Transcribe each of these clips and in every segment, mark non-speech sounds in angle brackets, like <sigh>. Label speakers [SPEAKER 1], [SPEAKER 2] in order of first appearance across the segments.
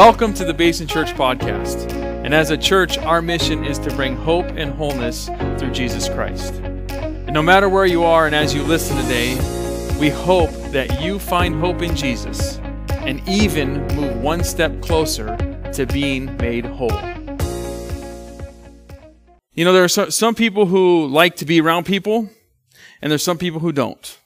[SPEAKER 1] Welcome to the Basin Church Podcast. And as a church, our mission is to bring hope and wholeness through Jesus Christ. And no matter where you are and as you listen today, we hope that you find hope in Jesus and even move one step closer to being made whole. You know, there are some people who like to be around people, and there's some people who don't.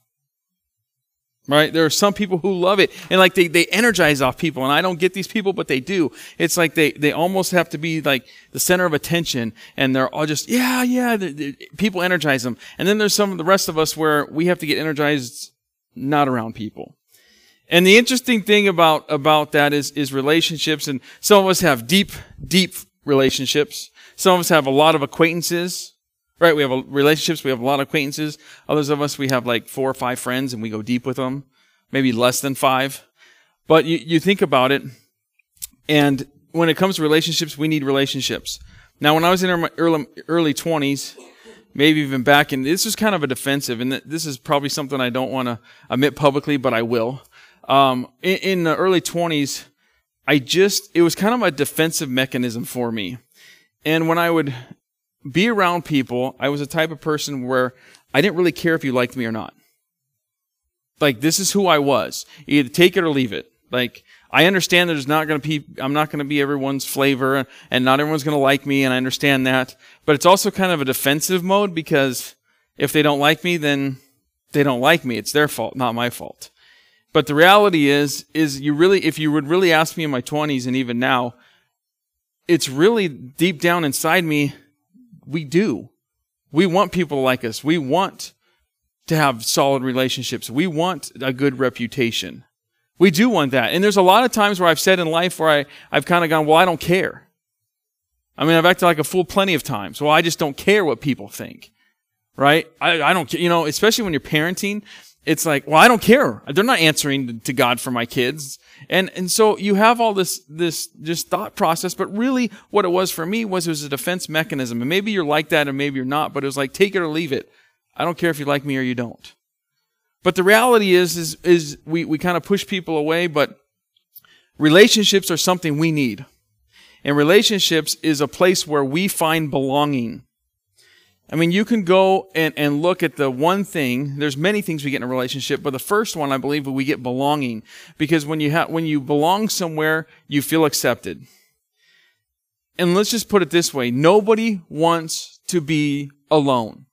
[SPEAKER 1] Right? There are some people who love it and like they, they energize off people. And I don't get these people, but they do. It's like they, they almost have to be like the center of attention and they're all just, yeah, yeah. They're, they're, people energize them. And then there's some of the rest of us where we have to get energized not around people. And the interesting thing about, about that is, is relationships. And some of us have deep, deep relationships. Some of us have a lot of acquaintances. Right? We have relationships. We have a lot of acquaintances. Others of us, we have like four or five friends and we go deep with them. Maybe less than five. But you, you think about it. And when it comes to relationships, we need relationships. Now, when I was in my early, early 20s, maybe even back in, this is kind of a defensive, and this is probably something I don't want to admit publicly, but I will. Um, in, in the early 20s, I just, it was kind of a defensive mechanism for me. And when I would be around people, I was a type of person where I didn't really care if you liked me or not. Like, this is who I was. Either take it or leave it. Like, I understand there's not going to be, I'm not going to be everyone's flavor and not everyone's going to like me, and I understand that. But it's also kind of a defensive mode because if they don't like me, then they don't like me. It's their fault, not my fault. But the reality is, is you really, if you would really ask me in my 20s and even now, it's really deep down inside me, we do. We want people like us. We want to have solid relationships. We want a good reputation. We do want that. And there's a lot of times where I've said in life where I, I've kind of gone, well, I don't care. I mean, I've acted like a fool plenty of times. Well, I just don't care what people think. Right? I, I don't, you know, especially when you're parenting, it's like, well, I don't care. They're not answering to God for my kids. And, and so you have all this, this just thought process, but really what it was for me was it was a defense mechanism. And maybe you're like that and maybe you're not, but it was like, take it or leave it. I don't care if you like me or you don't. But the reality is, is, is we, we kind of push people away, but relationships are something we need. And relationships is a place where we find belonging. I mean, you can go and, and look at the one thing. There's many things we get in a relationship, but the first one, I believe, we get belonging. Because when you have, when you belong somewhere, you feel accepted. And let's just put it this way. Nobody wants to be alone.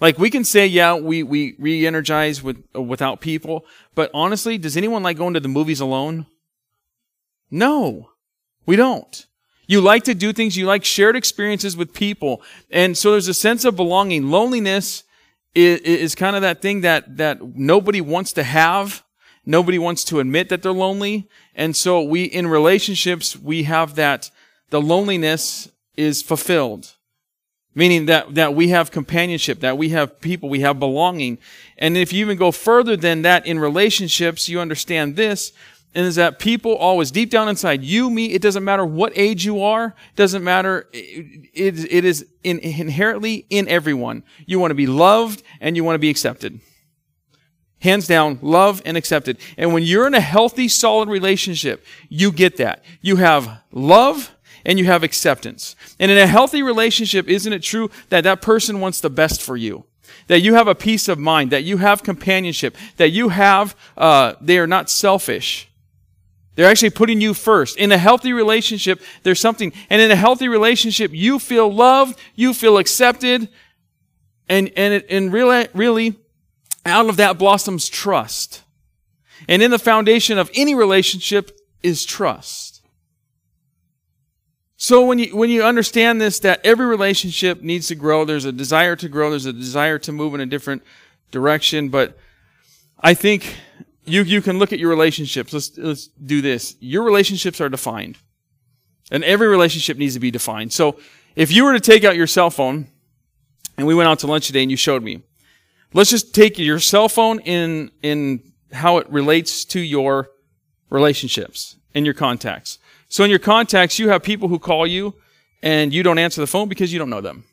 [SPEAKER 1] Like we can say, yeah, we, we re-energize with, without people, but honestly, does anyone like going to the movies alone? No, we don't. You like to do things, you like shared experiences with people. And so there's a sense of belonging. Loneliness is, is kind of that thing that, that nobody wants to have. Nobody wants to admit that they're lonely. And so we, in relationships, we have that, the loneliness is fulfilled. Meaning that, that we have companionship, that we have people, we have belonging. And if you even go further than that in relationships, you understand this, and is that people always deep down inside you me it doesn't matter what age you are it doesn't matter it, it, it is in, inherently in everyone. You want to be loved and you want to be accepted. Hands down love and accepted. And when you're in a healthy solid relationship you get that. You have love and you have acceptance. And in a healthy relationship isn't it true that that person wants the best for you? That you have a peace of mind, that you have companionship, that you have, uh, they are not selfish. They're actually putting you first. In a healthy relationship, there's something, and in a healthy relationship, you feel loved, you feel accepted, and, and, and really, really, out of that blossoms trust. And in the foundation of any relationship is trust. So when you, when you understand this, that every relationship needs to grow, there's a desire to grow, there's a desire to move in a different direction, but I think you, you can look at your relationships. Let's, let's do this. Your relationships are defined. And every relationship needs to be defined. So if you were to take out your cell phone, and we went out to lunch today and you showed me, let's just take your cell phone in, in how it relates to your relationships and your contacts. So in your contacts, you have people who call you and you don't answer the phone because you don't know them.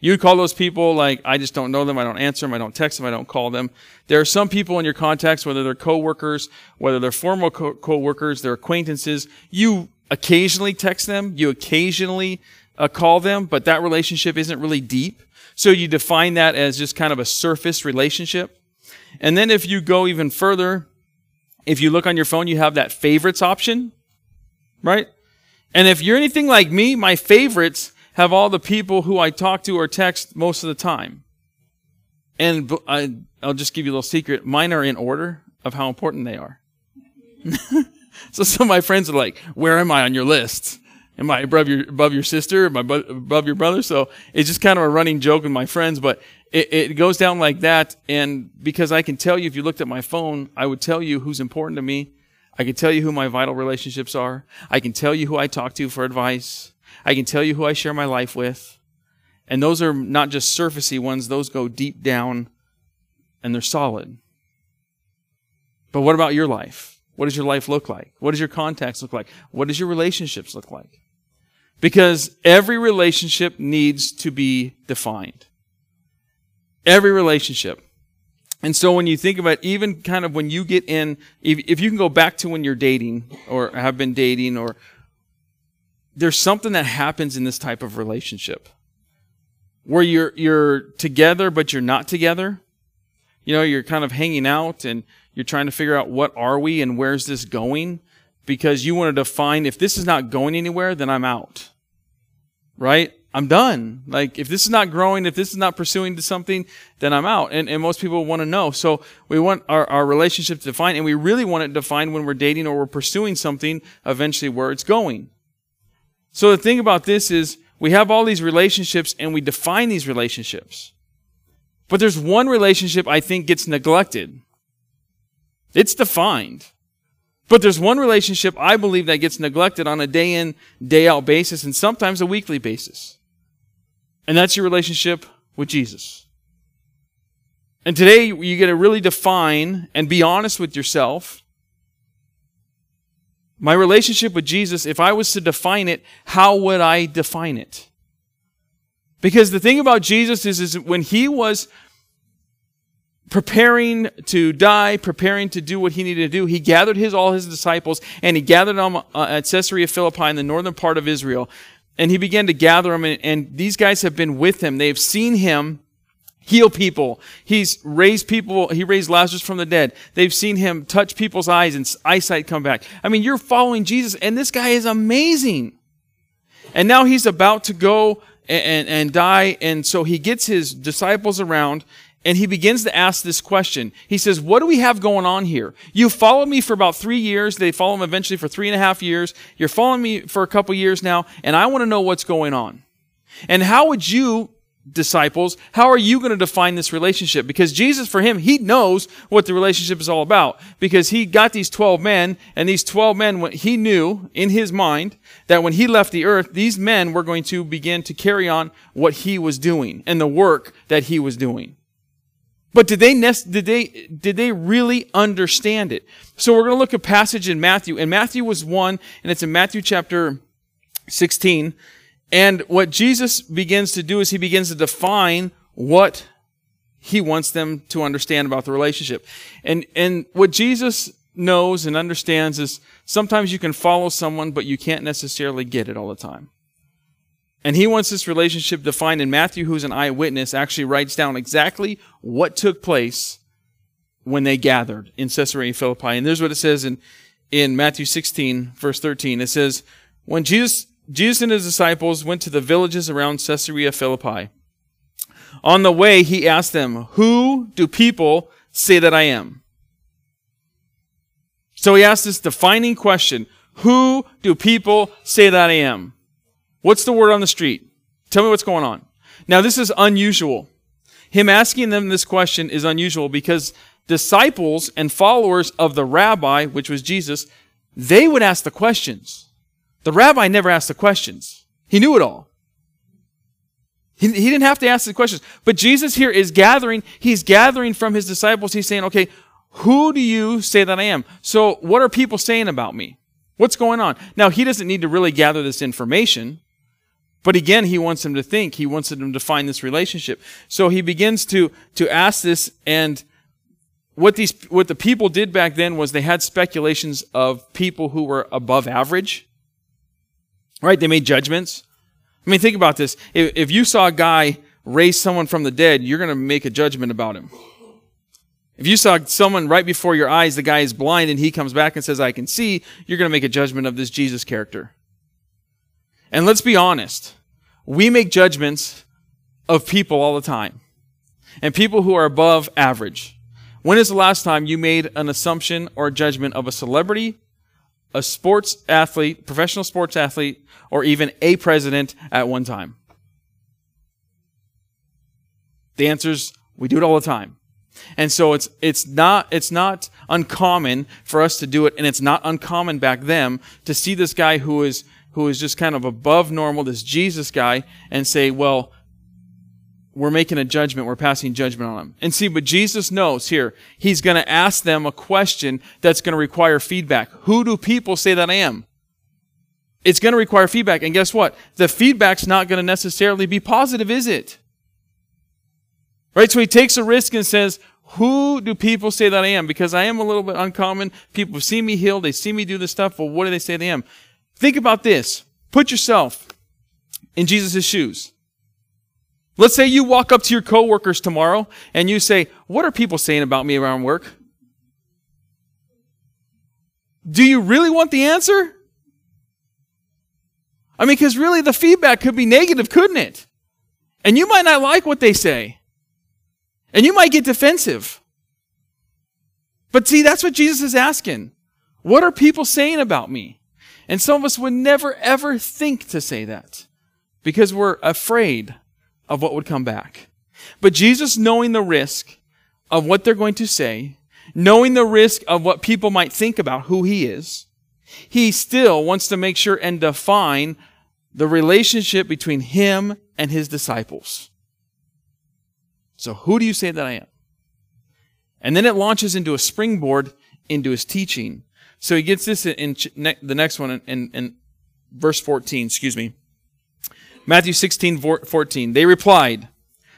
[SPEAKER 1] You call those people like, I just don't know them, I don't answer them, I don't text them, I don't call them. There are some people in your contacts, whether they're coworkers, whether they're former co- coworkers, they're acquaintances, you occasionally text them, you occasionally uh, call them, but that relationship isn't really deep. So you define that as just kind of a surface relationship. And then if you go even further, if you look on your phone, you have that favorites option, right? And if you're anything like me, my favorites have all the people who I talk to or text most of the time. And I, will just give you a little secret. Mine are in order of how important they are. <laughs> so some of my friends are like, where am I on your list? Am I above your, above your sister? Am I above your brother? So it's just kind of a running joke with my friends, but it, it goes down like that. And because I can tell you, if you looked at my phone, I would tell you who's important to me. I can tell you who my vital relationships are. I can tell you who I talk to for advice. I can tell you who I share my life with. And those are not just surfacey ones, those go deep down and they're solid. But what about your life? What does your life look like? What does your contacts look like? What does your relationships look like? Because every relationship needs to be defined. Every relationship. And so when you think about even kind of when you get in, if, if you can go back to when you're dating or have been dating or there's something that happens in this type of relationship where you're you're together but you're not together. You know, you're kind of hanging out and you're trying to figure out what are we and where's this going because you want to define if this is not going anywhere, then I'm out. Right? I'm done. Like if this is not growing, if this is not pursuing to something, then I'm out. And, and most people want to know. So we want our, our relationship to define and we really want it defined when we're dating or we're pursuing something eventually where it's going. So the thing about this is we have all these relationships and we define these relationships. But there's one relationship I think gets neglected. It's defined. But there's one relationship I believe that gets neglected on a day in, day out basis and sometimes a weekly basis. And that's your relationship with Jesus. And today you get to really define and be honest with yourself my relationship with Jesus, if I was to define it, how would I define it? Because the thing about Jesus is, is when he was preparing to die, preparing to do what he needed to do, he gathered his all his disciples and he gathered them uh, at Caesarea Philippi in the northern part of Israel. And he began to gather them, and, and these guys have been with him. They've seen him heal people. He's raised people. He raised Lazarus from the dead. They've seen him touch people's eyes and eyesight come back. I mean, you're following Jesus, and this guy is amazing. And now he's about to go and, and, and die. And so he gets his disciples around and he begins to ask this question. He says, What do we have going on here? You followed me for about three years. They follow him eventually for three and a half years. You're following me for a couple years now, and I want to know what's going on. And how would you disciples, how are you going to define this relationship? Because Jesus, for him, he knows what the relationship is all about. Because he got these 12 men, and these 12 men, he knew in his mind that when he left the earth, these men were going to begin to carry on what he was doing and the work that he was doing. But did they, nest? did they, did they really understand it? So we're going to look at a passage in Matthew, and Matthew was one, and it's in Matthew chapter 16, and what Jesus begins to do is he begins to define what he wants them to understand about the relationship. And, and what Jesus knows and understands is sometimes you can follow someone, but you can't necessarily get it all the time. And he wants this relationship defined, and Matthew, who's an eyewitness, actually writes down exactly what took place when they gathered in Caesarea Philippi. And there's what it says in, in Matthew 16, verse 13. It says, When Jesus Jesus and his disciples went to the villages around Caesarea Philippi. On the way, he asked them, Who do people say that I am? So he asked this defining question Who do people say that I am? What's the word on the street? Tell me what's going on. Now, this is unusual. Him asking them this question is unusual because disciples and followers of the rabbi, which was Jesus, they would ask the questions. The rabbi never asked the questions. He knew it all. He, he didn't have to ask the questions. But Jesus here is gathering, he's gathering from his disciples. He's saying, okay, who do you say that I am? So what are people saying about me? What's going on? Now, he doesn't need to really gather this information, But again, he wants them to think. He wants them to find this relationship. So he begins to, to ask this and what these, what the people did back then was they had speculations of people who were above average. Right? They made judgments. I mean, think about this. If, if you saw a guy raise someone from the dead, you're going to make a judgment about him. If you saw someone right before your eyes, the guy is blind and he comes back and says, I can see, you're going to make a judgment of this Jesus character. And let's be honest. We make judgments of people all the time. And people who are above average. When is the last time you made an assumption or judgment of a celebrity, a sports athlete, professional sports athlete, or even a president at one time? The answer is we do it all the time. And so it's it's not it's not uncommon for us to do it, and it's not uncommon back then to see this guy who is who is just kind of above normal, this Jesus guy, and say, well, we're making a judgment, we're passing judgment on them. And see, but Jesus knows here, he's going to ask them a question that's going to require feedback. Who do people say that I am? It's going to require feedback. And guess what? The feedback's not going to necessarily be positive, is it? Right? So he takes a risk and says, who do people say that I am? Because I am a little bit uncommon. People see me heal. They see me do this stuff. Well, what do they say I am? Think about this. Put yourself in Jesus' shoes. Let's say you walk up to your coworkers tomorrow and you say, What are people saying about me around work? Do you really want the answer? I mean, because really the feedback could be negative, couldn't it? And you might not like what they say. And you might get defensive. But see, that's what Jesus is asking. What are people saying about me? And some of us would never ever think to say that because we're afraid of what would come back. But Jesus, knowing the risk of what they're going to say, knowing the risk of what people might think about who he is, he still wants to make sure and define the relationship between him and his disciples. So who do you say that I am? And then it launches into a springboard into his teaching. So he gets this in, the next one in, in, in verse 14, excuse me. Matthew 16, 14. They replied,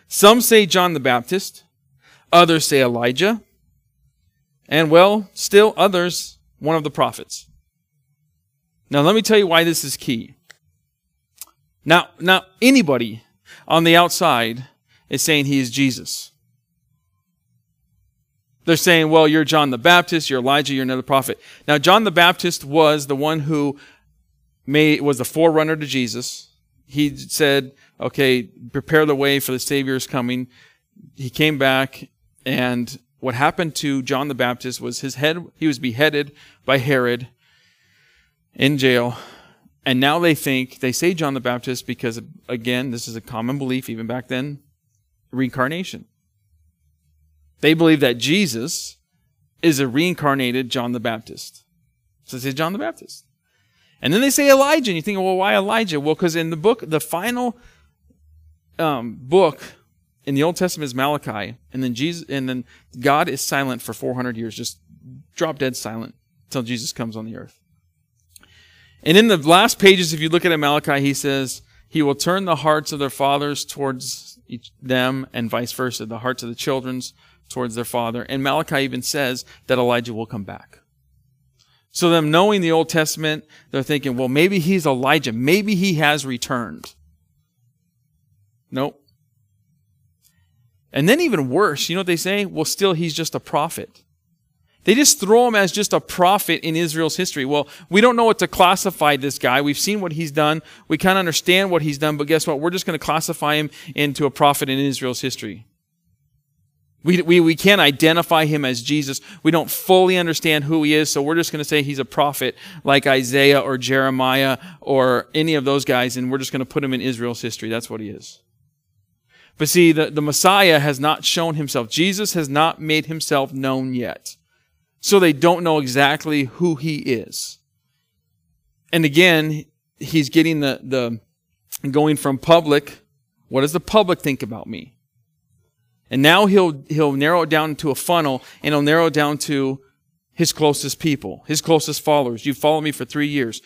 [SPEAKER 1] Some say John the Baptist, others say Elijah, and well, still others, one of the prophets. Now let me tell you why this is key. Now, now anybody on the outside is saying he is Jesus. They're saying, well, you're John the Baptist, you're Elijah, you're another prophet. Now, John the Baptist was the one who made, was the forerunner to Jesus. He said, okay, prepare the way for the Savior's coming. He came back, and what happened to John the Baptist was his head, he was beheaded by Herod in jail. And now they think, they say John the Baptist because, again, this is a common belief even back then reincarnation. They believe that Jesus is a reincarnated John the Baptist. So they say John the Baptist. And then they say Elijah, and you think, well, why Elijah? Well, because in the book, the final um, book in the Old Testament is Malachi, and then Jesus, and then God is silent for 400 years, just drop dead silent until Jesus comes on the earth. And in the last pages, if you look at Malachi, he says, He will turn the hearts of their fathers towards them and vice versa, the hearts of the children's towards their father. And Malachi even says that Elijah will come back. So them knowing the Old Testament, they're thinking, well, maybe he's Elijah. Maybe he has returned. Nope. And then even worse, you know what they say? Well, still he's just a prophet. They just throw him as just a prophet in Israel's history. Well, we don't know what to classify this guy. We've seen what he's done. We kind of understand what he's done, but guess what? We're just going to classify him into a prophet in Israel's history. We, we, we can't identify him as Jesus. We don't fully understand who he is, so we're just going to say he's a prophet like Isaiah or Jeremiah or any of those guys, and we're just going to put him in Israel's history. That's what he is. But see, the, the Messiah has not shown himself. Jesus has not made himself known yet so they don't know exactly who he is. And again, he's getting the, the going from public, what does the public think about me? And now he'll, he'll narrow it down to a funnel and he'll narrow it down to his closest people, his closest followers. You've followed me for three years.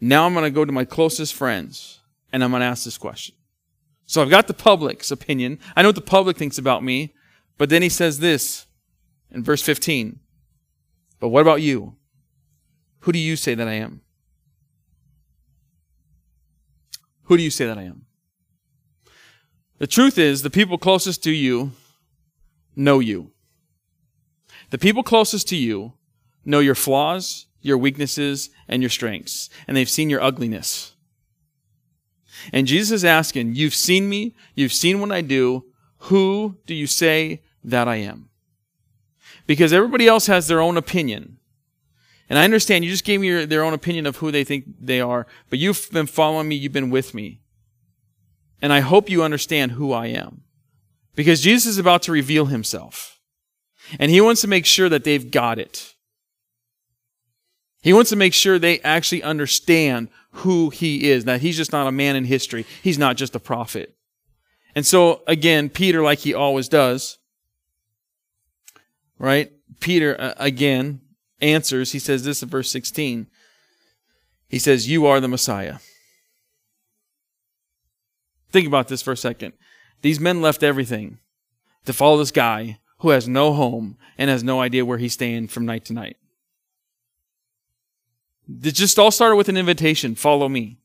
[SPEAKER 1] Now I'm going to go to my closest friends. and I'm going to ask this question. So I've got the public's opinion. I know what the public thinks about me, but then he says this in verse 15. But what about you? Who do you say that I am? Who do you say that I am? The truth is, the people closest to you know you. The people closest to you know your flaws, your weaknesses, and your strengths, and they've seen your ugliness. And Jesus is asking, You've seen me, you've seen what I do, who do you say that I am? Because everybody else has their own opinion. And I understand you just gave me your, their own opinion of who they think they are, but you've been following me, you've been with me. And I hope you understand who I am. Because Jesus is about to reveal himself. And he wants to make sure that they've got it. He wants to make sure they actually understand who he is, that he's just not a man in history. He's not just a prophet. And so, again, Peter, like he always does, right? Peter, uh, again, answers. He says this in verse 16. He says, You are the Messiah. Think about this for a second. These men left everything to follow this guy who has no home and has no idea where he's staying from night to night. It just all started with an invitation follow me.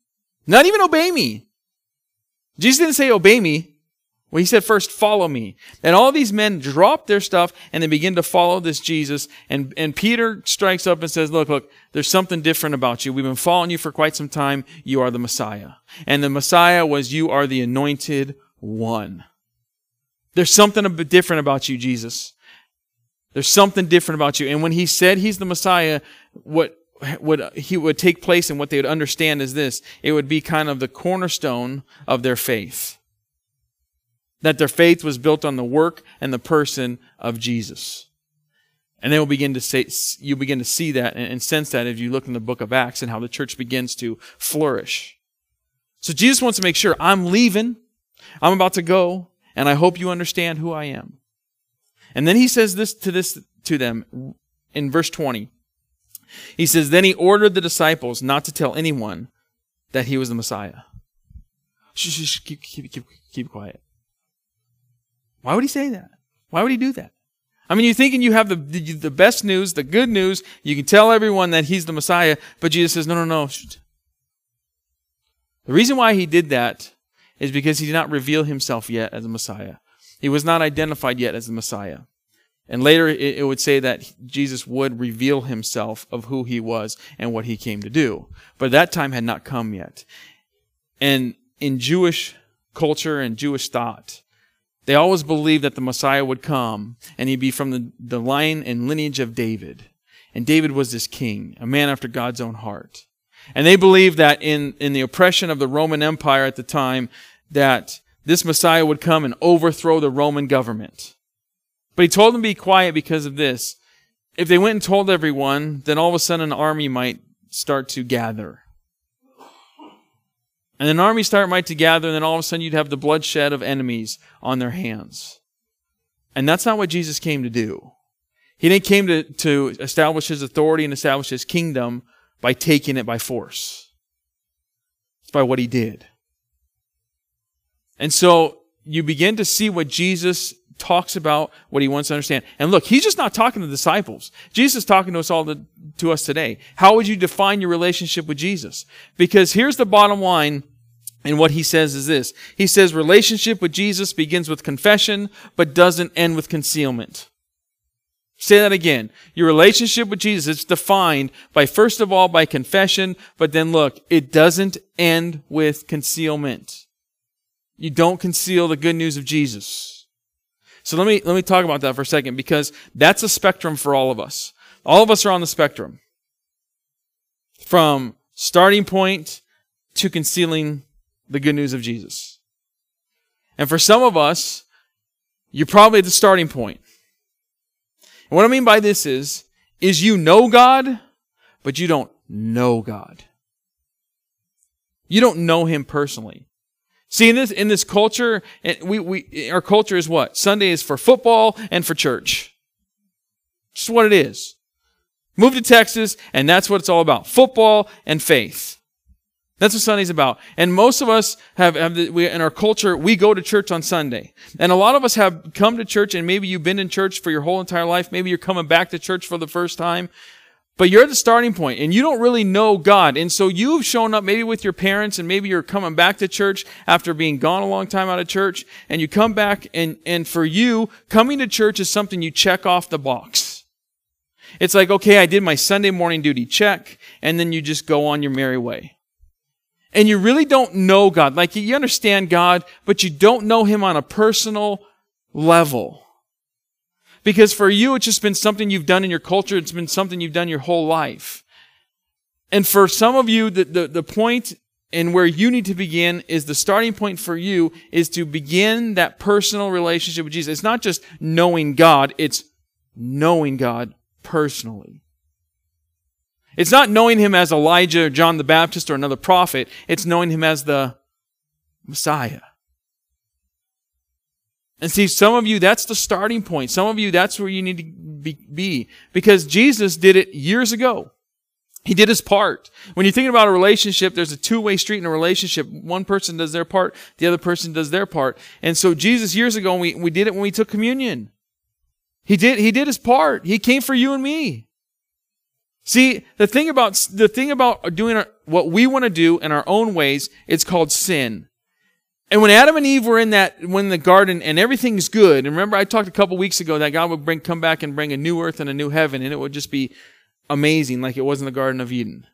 [SPEAKER 1] Not even obey me. Jesus didn't say obey me. Well, he said first, follow me. And all these men drop their stuff and they begin to follow this Jesus. And, and Peter strikes up and says, look, look, there's something different about you. We've been following you for quite some time. You are the Messiah. And the Messiah was you are the anointed one. There's something different about you, Jesus. There's something different about you. And when he said he's the Messiah, what would he would take place and what they would understand is this. It would be kind of the cornerstone of their faith that their faith was built on the work and the person of Jesus. And they will begin to say, you begin to see that and sense that as you look in the book of Acts and how the church begins to flourish. So Jesus wants to make sure I'm leaving, I'm about to go, and I hope you understand who I am. And then he says this to this to them in verse 20. He says, Then he ordered the disciples not to tell anyone that he was the Messiah. Shh, shh, shh keep, keep, keep, keep quiet. Why would he say that? Why would he do that? I mean, you're thinking you have the, the, the best news, the good news. You can tell everyone that he's the Messiah, but Jesus says, no, no, no. The reason why he did that is because he did not reveal himself yet as a Messiah. He was not identified yet as the Messiah. And later it would say that Jesus would reveal himself of who he was and what he came to do. But that time had not come yet. And in Jewish culture and Jewish thought, they always believed that the Messiah would come and he'd be from the, the line and lineage of David. And David was this king, a man after God's own heart. And they believed that in, in the oppression of the Roman Empire at the time, that this Messiah would come and overthrow the Roman government. But he told them to be quiet because of this. If they went and told everyone, then all of a sudden an army might start to gather. And an army start might to gather, and then all of a sudden you'd have the bloodshed of enemies on their hands. And that's not what Jesus came to do. He didn't came to, to establish his authority and establish his kingdom by taking it by force. It's by what he did. And so you begin to see what Jesus talks about, what he wants to understand. And look, he's just not talking to the disciples. Jesus is talking to us all to, to us today. How would you define your relationship with Jesus? Because here's the bottom line and what he says is this. He says relationship with Jesus begins with confession, but doesn't end with concealment. Say that again. Your relationship with Jesus is defined by, first of all, by confession, but then look, it doesn't end with concealment. You don't conceal the good news of Jesus. So let me, let me talk about that for a second because that's a spectrum for all of us. All of us are on the spectrum. From starting point to concealing the good news of Jesus. And for some of us, you're probably at the starting point. And what I mean by this is, is you know God, but you don't know God. You don't know Him personally. See, in this, in this culture, we, we, our culture is what? Sunday is for football and for church. Just what it is. Move to Texas, and that's what it's all about. Football and faith. That's what Sunday's about. And most of us have, have the, we, in our culture, we go to church on Sunday. And a lot of us have come to church and maybe you've been in church for your whole entire life. Maybe you're coming back to church for the first time. But you're the starting point and you don't really know God. And so you've shown up maybe with your parents and maybe you're coming back to church after being gone a long time out of church and you come back and, and for you, coming to church is something you check off the box. It's like, okay, I did my Sunday morning duty check and then you just go on your merry way and you really don't know God. Like you understand God, but you don't know Him on a personal level. Because for you, it's just been something you've done in your culture. It's been something you've done your whole life. And for some of you, the, the, the point and where you need to begin is the starting point for you is to begin that personal relationship with Jesus. It's not just knowing God, it's knowing God personally. It's not knowing him as Elijah or John the Baptist or another prophet. It's knowing him as the Messiah. And see, some of you, that's the starting point. Some of you, that's where you need to be. Because Jesus did it years ago. He did his part. When you're thinking about a relationship, there's a two-way street in a relationship. One person does their part, the other person does their part. And so Jesus years ago, we, we did it when we took communion. He did, he did his part. He came for you and me. See, the thing about, the thing about doing our, what we want to do in our own ways, it's called sin. And when Adam and Eve were in that, when the garden and everything's good, and remember I talked a couple weeks ago that God would bring, come back and bring a new earth and a new heaven, and it would just be amazing like it was in the Garden of Eden.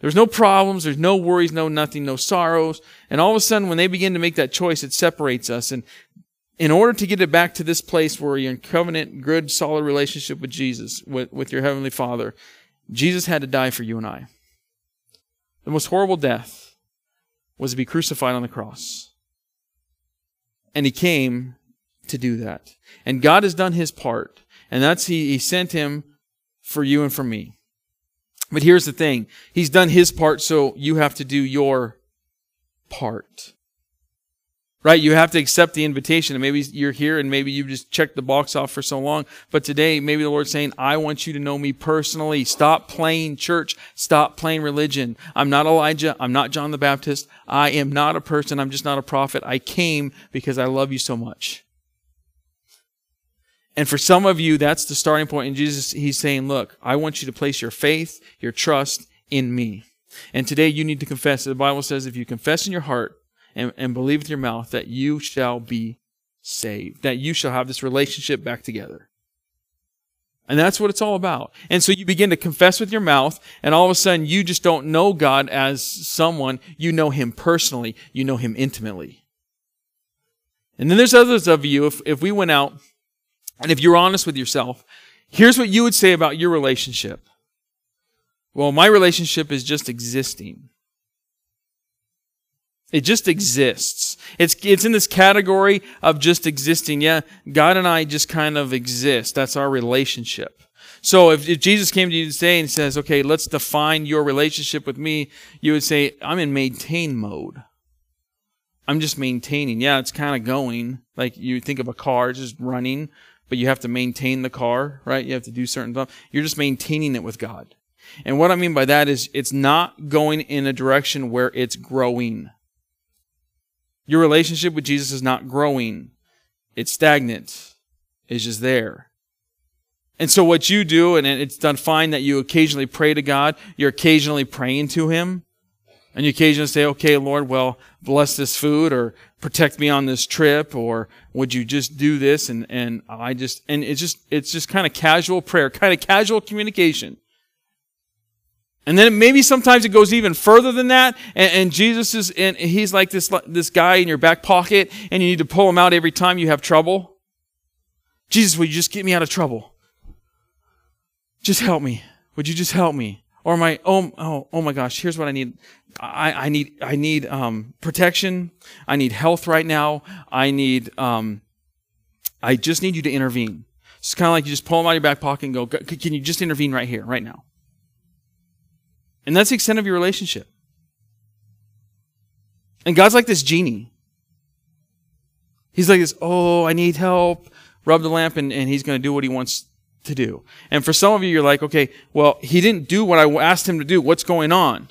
[SPEAKER 1] There's no problems, there's no worries, no nothing, no sorrows. And all of a sudden, when they begin to make that choice, it separates us. And in order to get it back to this place where you're in covenant, good, solid relationship with Jesus, with, with your Heavenly Father, Jesus had to die for you and I. The most horrible death was to be crucified on the cross. And he came to do that. And God has done his part. And that's he, he sent him for you and for me. But here's the thing. He's done his part, so you have to do your part. Right? You have to accept the invitation. And maybe you're here and maybe you've just checked the box off for so long. But today, maybe the Lord's saying, I want you to know me personally. Stop playing church. Stop playing religion. I'm not Elijah. I'm not John the Baptist. I am not a person. I'm just not a prophet. I came because I love you so much. And for some of you, that's the starting point. And Jesus, He's saying, look, I want you to place your faith, your trust in me. And today you need to confess. The Bible says if you confess in your heart and, and believe with your mouth that you shall be saved, that you shall have this relationship back together. And that's what it's all about. And so you begin to confess with your mouth, and all of a sudden you just don't know God as someone. You know Him personally. You know Him intimately. And then there's others of you, if, if we went out, and if you're honest with yourself, here's what you would say about your relationship. Well, my relationship is just existing. It just exists. It's, it's in this category of just existing. Yeah, God and I just kind of exist. That's our relationship. So if, if Jesus came to you today and says, okay, let's define your relationship with me, you would say, I'm in maintain mode. I'm just maintaining. Yeah, it's kind of going. Like you think of a car just running, but you have to maintain the car, right? You have to do certain stuff. You're just maintaining it with God. And what I mean by that is it's not going in a direction where it's growing. Your relationship with Jesus is not growing, it's stagnant, it's just there. And so, what you do, and it's done fine that you occasionally pray to God, you're occasionally praying to Him, and you occasionally say, okay, Lord, well, bless this food, or protect me on this trip, or would you just do this? And, and I just, and it's just, it's just kind of casual prayer, kind of casual communication. And then maybe sometimes it goes even further than that. And, and, Jesus is, and he's like this, this guy in your back pocket, and you need to pull him out every time you have trouble. Jesus, would you just get me out of trouble? Just help me. Would you just help me? Or my, oh, oh, oh my gosh, here's what I need. I, I need, I need, um, protection. I need health right now. I need, um, I just need you to intervene. It's kind of like you just pull him out of your back pocket and go, can you just intervene right here, right now? And that's the extent of your relationship. And God's like this genie. He's like this, oh, I need help. Rub the lamp, and, and he's going to do what he wants to do. And for some of you, you're like, okay, well, he didn't do what I asked him to do. What's going on?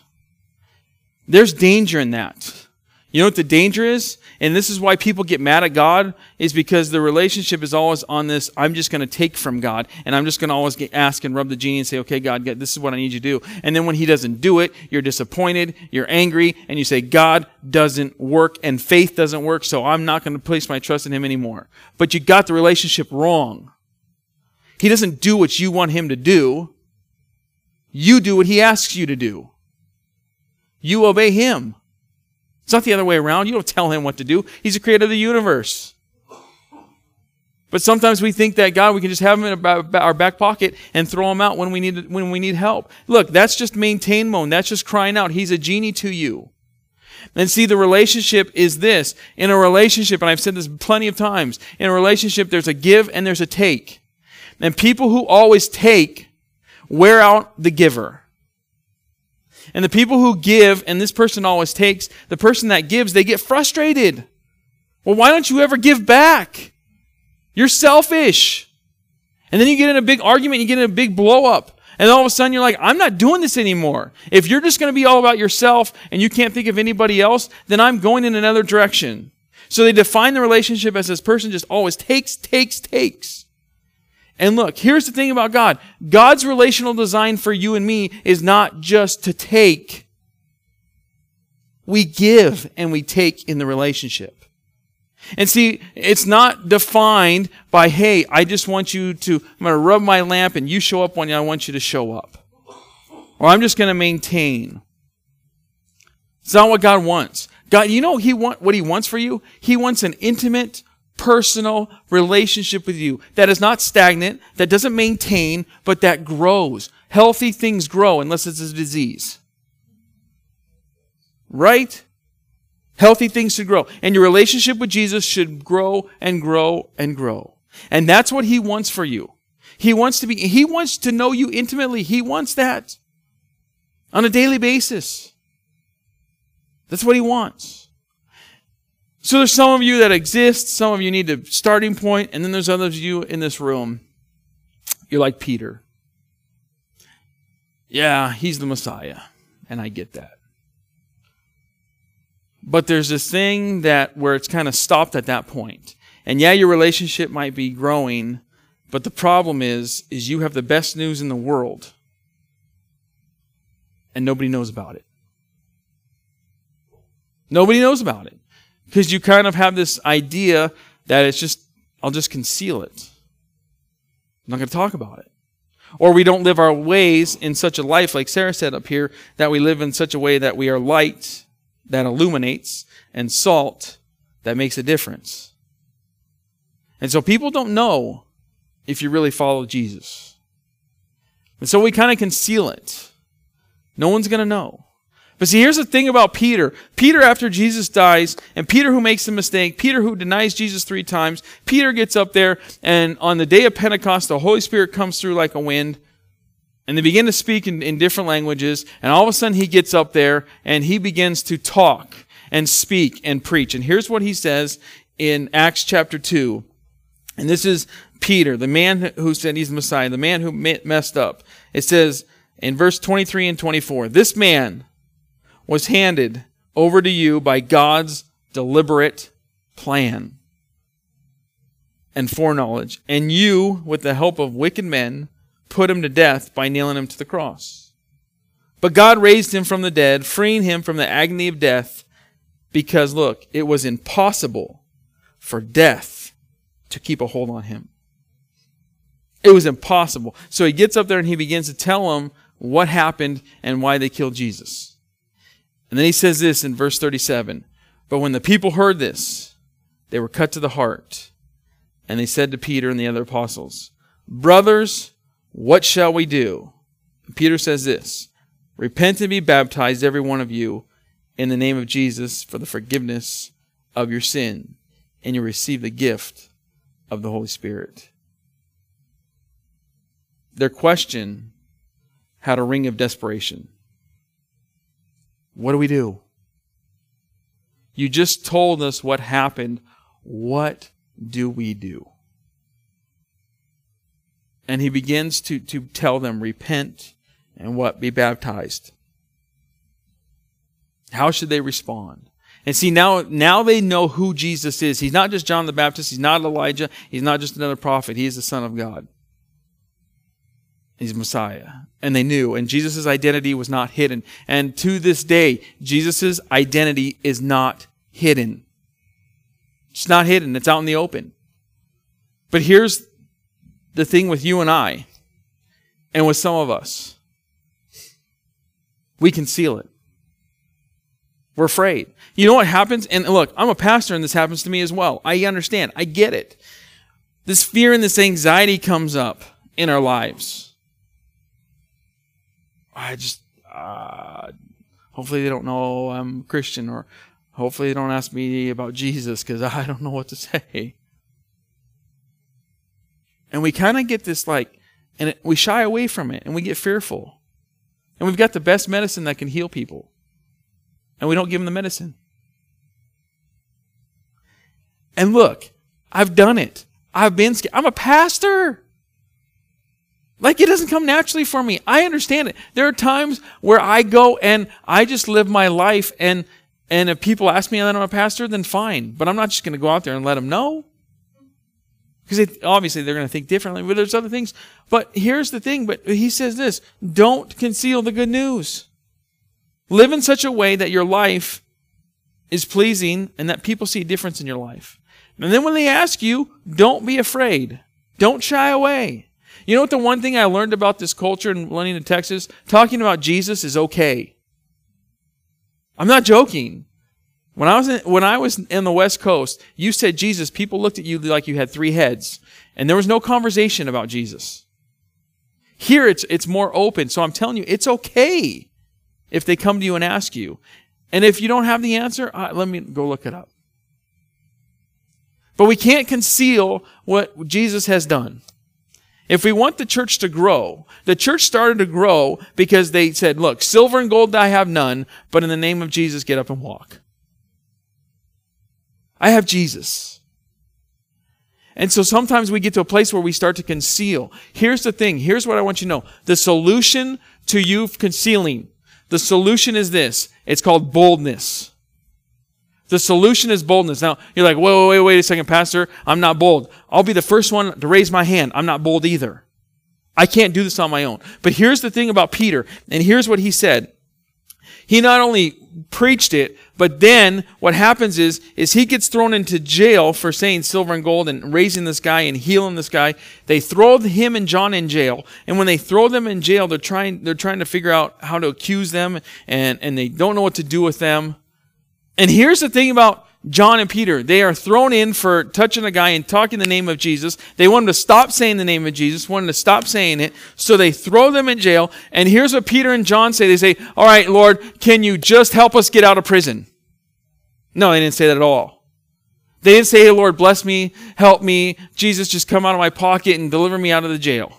[SPEAKER 1] There's danger in that. You know what the danger is? And this is why people get mad at God is because the relationship is always on this I'm just going to take from God and I'm just going to always get, ask and rub the genie and say, "Okay, God, this is what I need you to do." And then when he doesn't do it, you're disappointed, you're angry, and you say, "God doesn't work and faith doesn't work, so I'm not going to place my trust in him anymore." But you got the relationship wrong. He doesn't do what you want him to do. You do what he asks you to do. You obey him. It's not the other way around. You don't tell him what to do. He's the creator of the universe. But sometimes we think that God, we can just have him in our back pocket and throw him out when we need when we need help. Look, that's just maintain mode. That's just crying out. He's a genie to you. And see, the relationship is this. In a relationship, and I've said this plenty of times, in a relationship, there's a give and there's a take. And people who always take wear out the giver. And the people who give, and this person always takes, the person that gives, they get frustrated. Well, why don't you ever give back? You're selfish. And then you get in a big argument, you get in a big blow up. And all of a sudden you're like, I'm not doing this anymore. If you're just going to be all about yourself and you can't think of anybody else, then I'm going in another direction. So they define the relationship as this person just always takes, takes, takes. And look, here's the thing about God God's relational design for you and me is not just to take, we give and we take in the relationship. And see, it's not defined by, hey, I just want you to, I'm going to rub my lamp and you show up when I want you to show up. Or I'm just going to maintain. It's not what God wants. God, you know he want, what He wants for you? He wants an intimate, personal relationship with you that is not stagnant, that doesn't maintain, but that grows. Healthy things grow unless it's a disease. Right? Healthy things should grow. And your relationship with Jesus should grow and grow and grow. And that's what he wants for you. He wants to be, he wants to know you intimately. He wants that on a daily basis. That's what he wants. So there's some of you that exist, some of you need a starting point, and then there's others of you in this room. You're like Peter. Yeah, he's the Messiah, and I get that. But there's this thing that where it's kind of stopped at that point. And yeah, your relationship might be growing, but the problem is is you have the best news in the world and nobody knows about it. Nobody knows about it. Because you kind of have this idea that it's just, I'll just conceal it. I'm not going to talk about it. Or we don't live our ways in such a life, like Sarah said up here, that we live in such a way that we are light that illuminates and salt that makes a difference. And so people don't know if you really follow Jesus. And so we kind of conceal it. No one's going to know. But see, here's the thing about Peter. Peter, after Jesus dies, and Peter who makes a mistake, Peter who denies Jesus three times, Peter gets up there, and on the day of Pentecost, the Holy Spirit comes through like a wind, and they begin to speak in, in different languages, and all of a sudden he gets up there, and he begins to talk and speak and preach. And here's what he says in Acts chapter 2. And this is Peter, the man who said he's the Messiah, the man who messed up. It says in verse 23 and 24, this man, was handed over to you by God's deliberate plan and foreknowledge. And you, with the help of wicked men, put him to death by nailing him to the cross. But God raised him from the dead, freeing him from the agony of death, because, look, it was impossible for death to keep a hold on him. It was impossible. So he gets up there and he begins to tell them what happened and why they killed Jesus. And then he says this in verse 37 But when the people heard this, they were cut to the heart. And they said to Peter and the other apostles, Brothers, what shall we do? And Peter says this Repent and be baptized, every one of you, in the name of Jesus for the forgiveness of your sin, and you receive the gift of the Holy Spirit. Their question had a ring of desperation. What do we do? You just told us what happened. What do we do? And he begins to, to tell them, repent and what? Be baptized. How should they respond? And see, now, now they know who Jesus is. He's not just John the Baptist. He's not Elijah. He's not just another prophet. He is the Son of God. He's Messiah. And they knew. And Jesus' identity was not hidden. And to this day, Jesus' identity is not hidden. It's not hidden. It's out in the open. But here's the thing with you and I, and with some of us. We conceal it. We're afraid. You know what happens? And look, I'm a pastor and this happens to me as well. I understand. I get it. This fear and this anxiety comes up in our lives. I just, uh, hopefully they don't know I'm Christian or hopefully they don't ask me about Jesus because I don't know what to <laughs> say. And we kind of get this like, and it, we shy away from it and we get fearful. And we've got the best medicine that can heal people. And we don't give them the medicine. And look, I've done it. I've been scared. I'm a pastor. Like it doesn't come naturally for me. I understand it. There are times where I go and I just live my life and and if people ask me oh, that I'm a pastor, then fine. But I'm not just going to go out there and let them know. Because obviously they're going to think differently, but there's other things. But here's the thing, but he says this, don't conceal the good news. Live in such a way that your life is pleasing and that people see a difference in your life. And then when they ask you, don't be afraid. Don't shy away. You know what the one thing I learned about this culture in Texas? Talking about Jesus is okay. I'm not joking. When I was in, when I was in the West Coast, you said Jesus, people looked at you like you had three heads, and there was no conversation about Jesus. Here it's it's more open, so I'm telling you, it's okay if they come to you and ask you. And if you don't have the answer, uh, let me go look it up. But we can't conceal what Jesus has done. If we want the church to grow, the church started to grow because they said, look, silver and gold I have none, but in the name of Jesus, get up and walk. I have Jesus. And so sometimes we get to a place where we start to conceal. Here's the thing. Here's what I want you to know. The solution to you concealing, the solution is this. It's called boldness. The solution is boldness. Now, you're like, wait, wait, wait a second, Pastor. I'm not bold. I'll be the first one to raise my hand. I'm not bold either. I can't do this on my own. But here's the thing about Peter, and here's what he said. He not only preached it, but then what happens is, is he gets thrown into jail for saying silver and gold and raising this guy and healing this guy. They throw him and John in jail. And when they throw them in jail, they're trying, they're trying to figure out how to accuse them and, and they don't know what to do with them. And here's the thing about John and Peter. They are thrown in for touching a guy and talking the name of Jesus. They want him to stop saying the name of Jesus, want to stop saying it. So they throw them in jail. And here's what Peter and John say. They say, all right, Lord, can you just help us get out of prison? No, they didn't say that at all. They didn't say, hey, Lord, bless me, help me. Jesus, just come out of my pocket and deliver me out of the jail.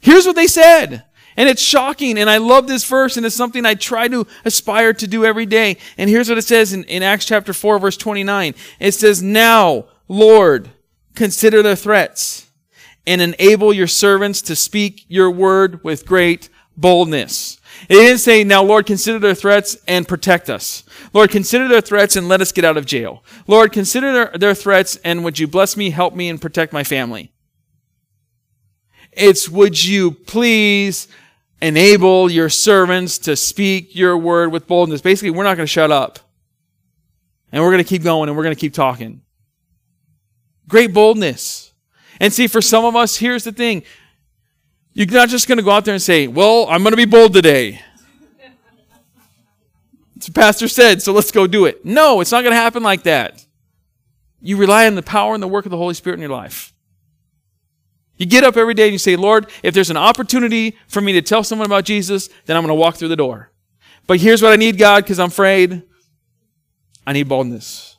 [SPEAKER 1] Here's what they said. And it's shocking. And I love this verse, and it's something I try to aspire to do every day. And here's what it says in, in Acts chapter 4, verse 29. It says, Now, Lord, consider their threats and enable your servants to speak your word with great boldness. It didn't say, now Lord, consider their threats and protect us. Lord, consider their threats and let us get out of jail. Lord, consider their, their threats and would you bless me, help me, and protect my family. It's would you please enable your servants to speak your word with boldness. Basically, we're not going to shut up. And we're going to keep going and we're going to keep talking. Great boldness. And see, for some of us, here's the thing. You're not just going to go out there and say, well, I'm going to be bold today. the pastor said, so let's go do it. No, it's not going to happen like that. You rely on the power and the work of the Holy Spirit in your life. You get up every day and you say, Lord, if there's an opportunity for me to tell someone about Jesus, then I'm going to walk through the door. But here's what I need, God, because I'm afraid. I need boldness.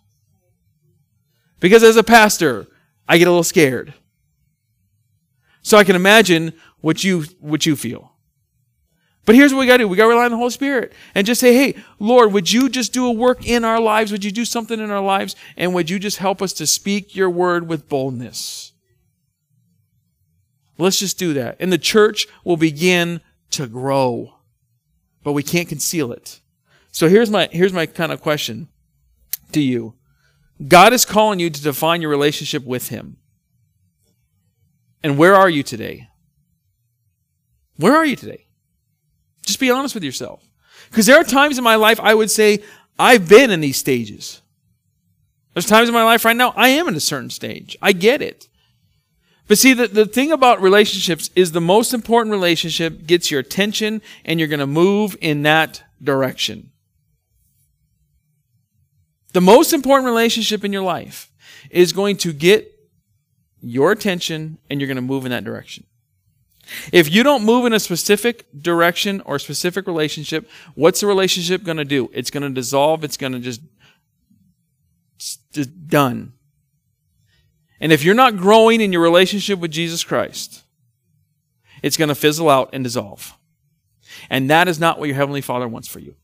[SPEAKER 1] Because as a pastor, I get a little scared. So I can imagine what you, what you feel. But here's what we got to do. We got to rely on the Holy Spirit and just say, hey, Lord, would you just do a work in our lives? Would you do something in our lives? And would you just help us to speak your word with boldness? Let's just do that. And the church will begin to grow. But we can't conceal it. So here's my here's my kind of question to you. God is calling you to define your relationship with him. And where are you today? Where are you today? Just be honest with yourself. Because there are times in my life I would say I've been in these stages. There's times in my life right now I am in a certain stage. I get it. But see, the, the thing about relationships is the most important relationship gets your attention and you're going to move in that direction. The most important relationship in your life is going to get your attention and you're going to move in that direction. If you don't move in a specific direction or specific relationship, what's the relationship going to do? It's going to dissolve. It's going to just, just done. And if you're not growing in your relationship with Jesus Christ, it's going to fizzle out and dissolve. And that is not what your Heavenly Father wants for you.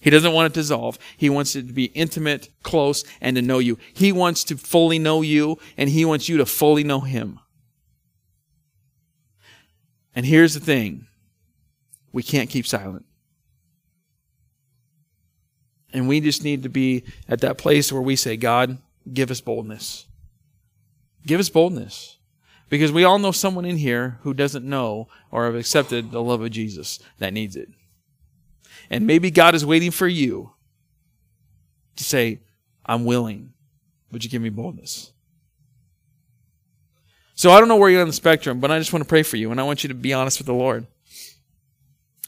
[SPEAKER 1] He doesn't want it to dissolve. He wants it to be intimate, close, and to know you. He wants to fully know you, and He wants you to fully know Him. And here's the thing we can't keep silent. And we just need to be at that place where we say, God, give us boldness. Give us boldness. Because we all know someone in here who doesn't know or have accepted the love of Jesus that needs it. And maybe God is waiting for you to say, I'm willing. Would you give me boldness? So I don't know where you're on the spectrum, but I just want to pray for you and I want you to be honest with the Lord.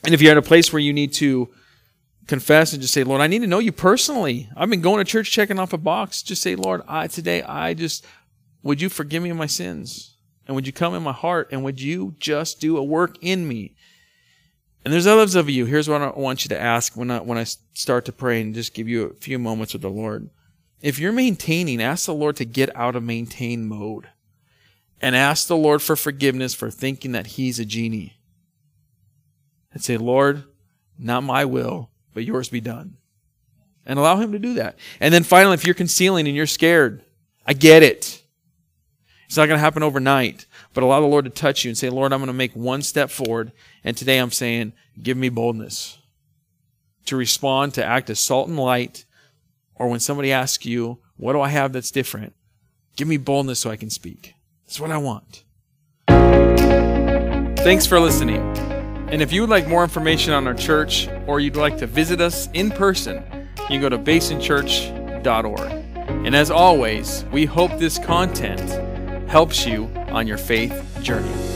[SPEAKER 1] And if you're at a place where you need to confess and just say, Lord, I need to know you personally. I've been going to church checking off a box. Just say, Lord, I today I just would you forgive me of my sins? And would you come in my heart? And would you just do a work in me? And there's others of you. Here's what I want you to ask when I, when I start to pray and just give you a few moments with the Lord. If you're maintaining, ask the Lord to get out of maintain mode. And ask the Lord for forgiveness for thinking that He's a genie. And say, Lord, not my will, but yours be done. And allow Him to do that. And then finally, if you're concealing and you're scared, I get it. It's not going to happen overnight, but allow the Lord to touch you and say, Lord, I'm going to make one step forward. And today I'm saying, give me boldness to respond, to act as salt and light. Or when somebody asks you, what do I have that's different? Give me boldness so I can speak. That's what I want. Thanks for listening. And if you would like more information on our church or you'd like to visit us in person, you can go to basinchurch.org. And as always, we hope this content helps you on your faith journey.